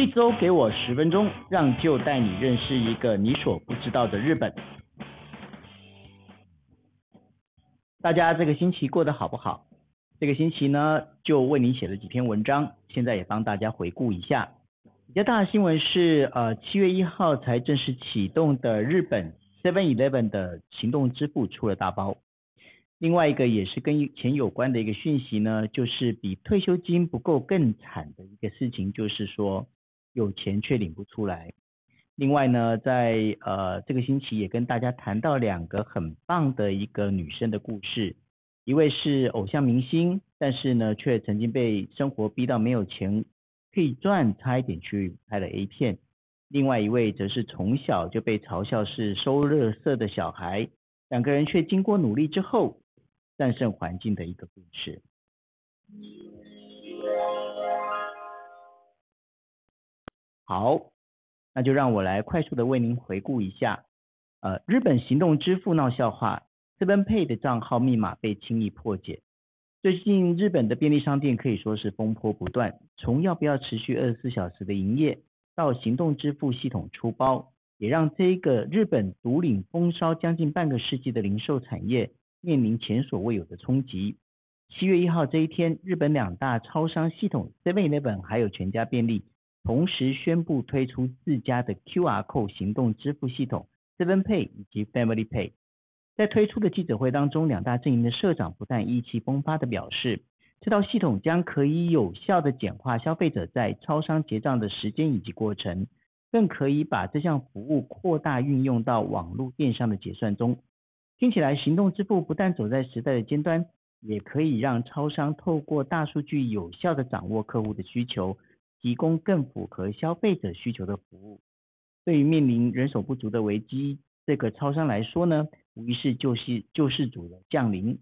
一周给我十分钟，让就带你认识一个你所不知道的日本。大家这个星期过得好不好？这个星期呢，就为你写了几篇文章，现在也帮大家回顾一下。比较大的新闻是，呃，七月一号才正式启动的日本 Seven Eleven 的行动支付出了大包。另外一个也是跟钱有关的一个讯息呢，就是比退休金不够更惨的一个事情，就是说有钱却领不出来。另外呢，在呃这个星期也跟大家谈到两个很棒的一个女生的故事，一位是偶像明星，但是呢却曾经被生活逼到没有钱可以赚，差一点去拍了 A 片；另外一位则是从小就被嘲笑是收热色的小孩，两个人却经过努力之后。战胜环境的一个故事。好，那就让我来快速的为您回顾一下。呃，日本行动支付闹笑话，Seven Pay 的账号密码被轻易破解。最近日本的便利商店可以说是风波不断，从要不要持续二十四小时的营业，到行动支付系统出包，也让这个日本独领风骚将近半个世纪的零售产业。面临前所未有的冲击。七月一号这一天，日本两大超商系统 Seven Eleven 还有全家便利同时宣布推出自家的 QR Code 行动支付系统 Seven Pay 以及 Family Pay。在推出的记者会当中，两大阵营的社长不但意气风发的表示，这套系统将可以有效的简化消费者在超商结账的时间以及过程，更可以把这项服务扩大运用到网络电商的结算中。听起来，行动支付不但走在时代的尖端，也可以让超商透过大数据有效的掌握客户的需求，提供更符合消费者需求的服务。对于面临人手不足的危机，这个超商来说呢，无疑是救世救世主的降临。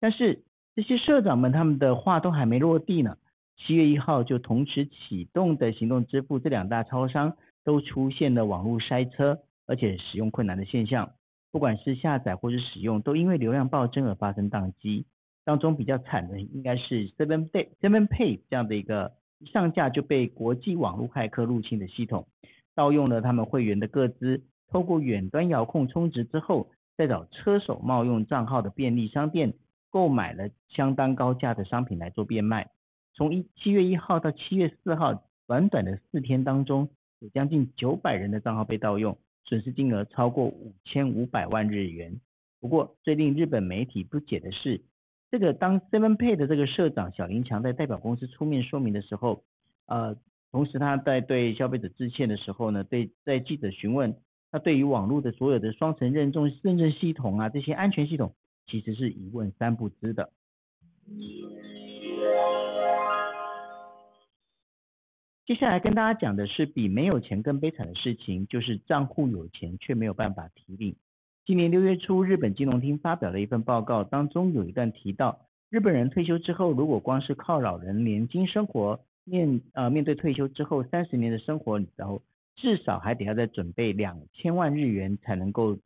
但是这些社长们他们的话都还没落地呢，七月一号就同时启动的行动支付，这两大超商都出现了网络塞车，而且使用困难的现象。不管是下载或是使用，都因为流量暴增而发生宕机。当中比较惨的应该是 Seven Day Seven Pay 这样的一个一上架就被国际网络骇客入侵的系统，盗用了他们会员的个资，透过远端遥控充值之后，再找车手冒用账号的便利商店购买了相当高价的商品来做变卖。从一七月一号到七月四号，短短的四天当中，有将近九百人的账号被盗用。损失金额超过五千五百万日元。不过，最令日本媒体不解的是，这个当 Seven Pay 的这个社长小林强在代表公司出面说明的时候，呃，同时他在对消费者致歉的时候呢，对在记者询问他对于网络的所有的双层认证认证系统啊这些安全系统，其实是一问三不知的。接下来跟大家讲的是比没有钱更悲惨的事情，就是账户有钱却没有办法提领。今年六月初，日本金融厅发表了一份报告，当中有一段提到，日本人退休之后，如果光是靠老人年金生活，面呃面对退休之后三十年的生活，然后至少还得要再准备两千万日元才能够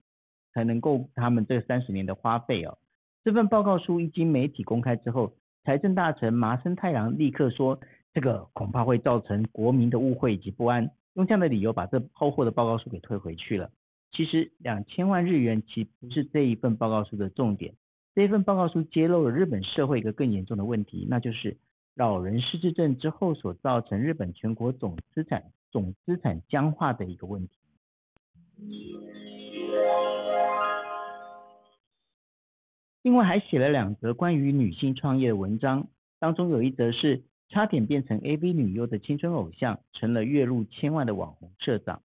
才能够他们这三十年的花费哦。这份报告书一经媒体公开之后，财政大臣麻生太郎立刻说。这个恐怕会造成国民的误会以及不安，用这样的理由把这厚厚的报告书给退回去了。其实两千万日元其不是这一份报告书的重点，这一份报告书揭露了日本社会一个更严重的问题，那就是老人失智症之后所造成日本全国总资产总资产僵化的一个问题。另外还写了两则关于女性创业的文章，当中有一则是。差点变成 AV 女优的青春偶像，成了月入千万的网红社长。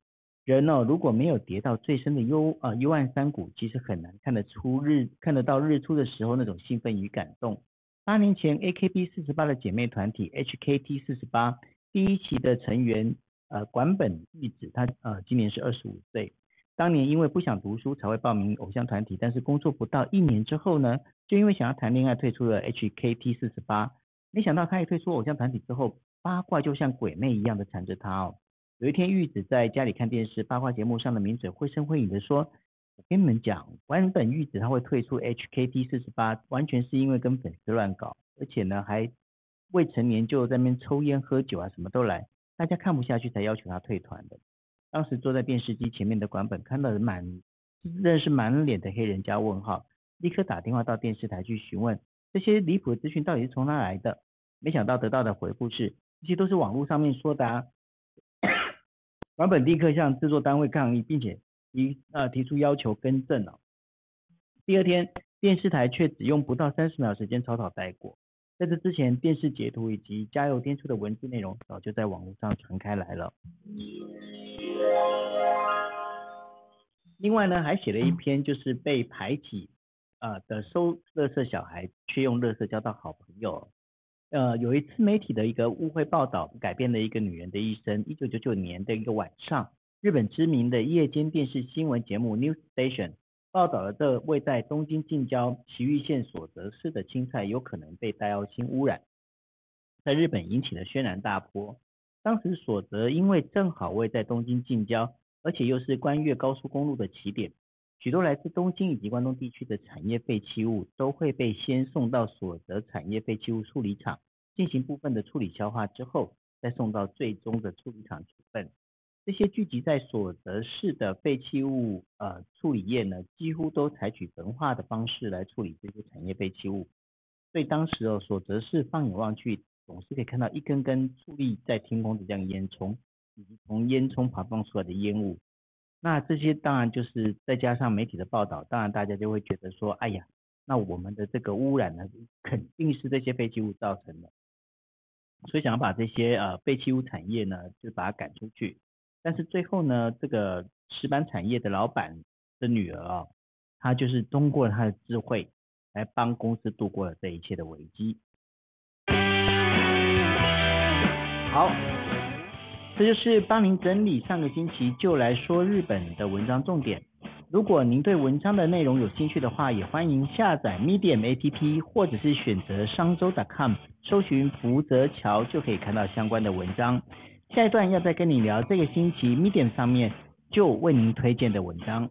人哦，如果没有跌到最深的幽啊幽暗山谷，其实很难看得出日看得到日出的时候那种兴奋与感动。八年前，AKB 四十八的姐妹团体 HKT 四十八第一期的成员呃管本裕子，她呃今年是二十五岁。当年因为不想读书才会报名偶像团体，但是工作不到一年之后呢，就因为想要谈恋爱退出了 HKT 四十八。没想到他一退出偶像团体之后，八卦就像鬼魅一样的缠着他哦。有一天，玉子在家里看电视，八卦节目上的名嘴绘声绘影的说：“我跟你们讲，原本玉子他会退出 HKT 四十八，完全是因为跟粉丝乱搞，而且呢还未成年就在那边抽烟喝酒啊，什么都来。大家看不下去才要求他退团的。当时坐在电视机前面的管本看到满认识满脸的黑人加问号，立刻打电话到电视台去询问这些离谱的资讯到底是从哪来的。没想到得到的回复是，这些都是网络上面说的啊。版本立刻向制作单位抗议，并且提呃提出要求更正了。第二天，电视台却只用不到三十秒时间草草带过。在这之前，电视截图以及加油添醋的文字内容早就在网络上传开来了。另外呢，还写了一篇，就是被排挤呃的收乐色小孩，却用乐色交到好朋友。呃，有一次媒体的一个误会报道，改变了一个女人的一生。一九九九年的一个晚上，日本知名的夜间电视新闻节目 News Station 报道了这位在东京近郊埼玉县所泽市的青菜有可能被戴奥辛污染，在日本引起了轩然大波。当时所泽因为正好位在东京近郊，而且又是关越高速公路的起点，许多来自东京以及关东地区的产业废弃物都会被先送到所泽产业废弃物处理厂进行部分的处理消化之后，再送到最终的处理厂处分。这些聚集在所泽市的废弃物呃处理业呢，几乎都采取焚化的方式来处理这些产业废弃物。所以当时哦，所泽市放眼望去，总是可以看到一根根矗立在天空的这样烟囱，以及从烟囱排放出来的烟雾。那这些当然就是再加上媒体的报道，当然大家就会觉得说，哎呀，那我们的这个污染呢，肯定是这些废弃物造成的。所以想要把这些呃废弃物产业呢，就把它赶出去。但是最后呢，这个石板产业的老板的女儿啊，她就是通过她的智慧，来帮公司度过了这一切的危机。好。这就是帮您整理上个星期就来说日本的文章重点。如果您对文章的内容有兴趣的话，也欢迎下载 Medium APP，或者是选择商周 .com，搜寻福泽桥就可以看到相关的文章。下一段要再跟你聊这个星期 Medium 上面就为您推荐的文章。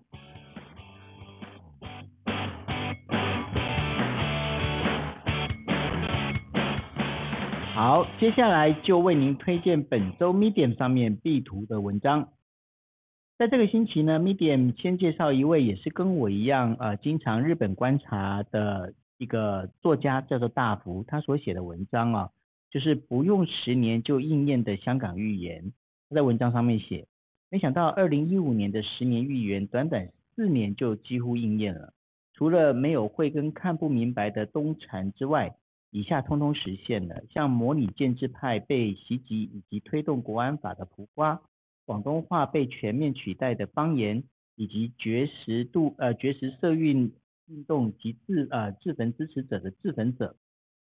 好，接下来就为您推荐本周 Medium 上面必读的文章。在这个星期呢，Medium 先介绍一位也是跟我一样呃经常日本观察的一个作家，叫做大福，他所写的文章啊，就是不用十年就应验的香港预言。他在文章上面写，没想到二零一五年的十年预言，短短四年就几乎应验了。除了没有慧根看不明白的东禅之外，以下通通实现了，像模拟建制派被袭击以及推动国安法的普瓜，广东话被全面取代的方言，以及绝食度呃绝食社运运动及自呃自焚支持者的自焚者，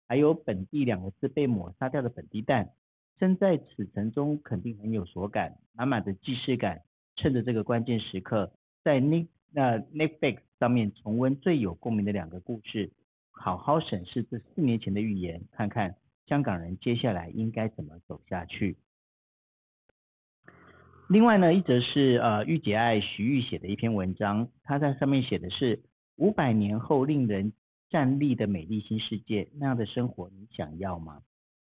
还有本地两个字被抹杀掉的本地蛋，身在此城中肯定很有所感，满满的既视感，趁着这个关键时刻，在 Net 那 Netflix 上面重温最有共鸣的两个故事。好好审视这四年前的预言，看看香港人接下来应该怎么走下去。另外呢，一则是呃玉姐爱徐玉写的一篇文章，他在上面写的是五百年后令人站立的美丽新世界那样的生活，你想要吗？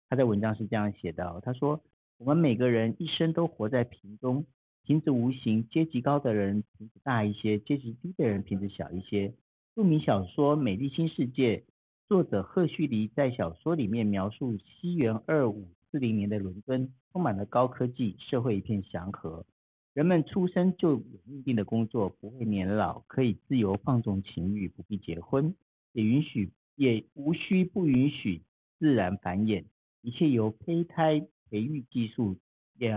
他在文章是这样写的，他说我们每个人一生都活在瓶中，瓶子无形，阶级高的人瓶子大一些，阶级低的人瓶子小一些。著名小说《美丽新世界》，作者赫胥黎在小说里面描述西元二五四零年的伦敦，充满了高科技，社会一片祥和，人们出生就有命定的工作，不会年老，可以自由放纵情欲，不必结婚，也允许也无需不允许自然繁衍，一切由胚胎培育技术也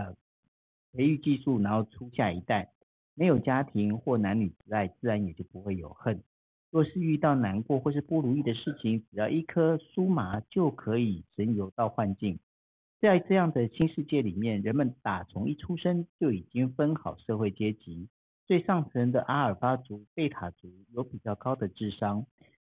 培育技术，然后出下一代，没有家庭或男女之爱，自然也就不会有恨。若是遇到难过或是不如意的事情，只要一颗酥麻就可以神游到幻境。在这样的新世界里面，人们打从一出生就已经分好社会阶级。最上层的阿尔巴族、贝塔族有比较高的智商，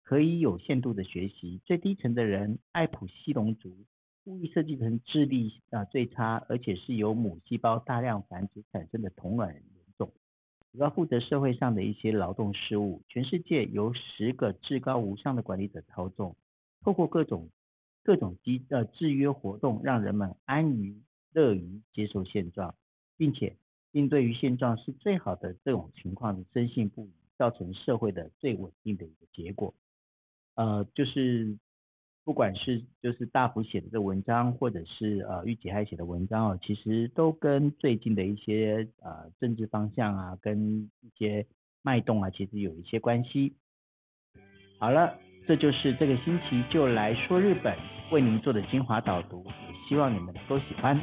可以有限度的学习；最低层的人艾普西龙族故意设计成智力啊最差，而且是由母细胞大量繁殖产生的同卵人。主要负责社会上的一些劳动事务，全世界由十个至高无上的管理者操纵，透过各种各种机呃制约活动，让人们安于乐于接受现状，并且应对于现状是最好的这种情况的深信不疑，造成社会的最稳定的一个结果。呃，就是不管是就是大福写的这文章，或者是呃玉姐还写的文章哦，其实都跟最近的一些呃政治方向啊，跟一些脉动啊，其实有一些关系。好了，这就是这个星期就来说日本为您做的精华导读，也希望你们都喜欢。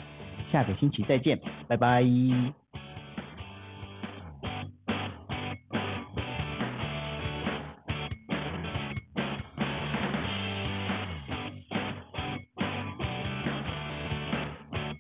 下个星期再见，拜拜。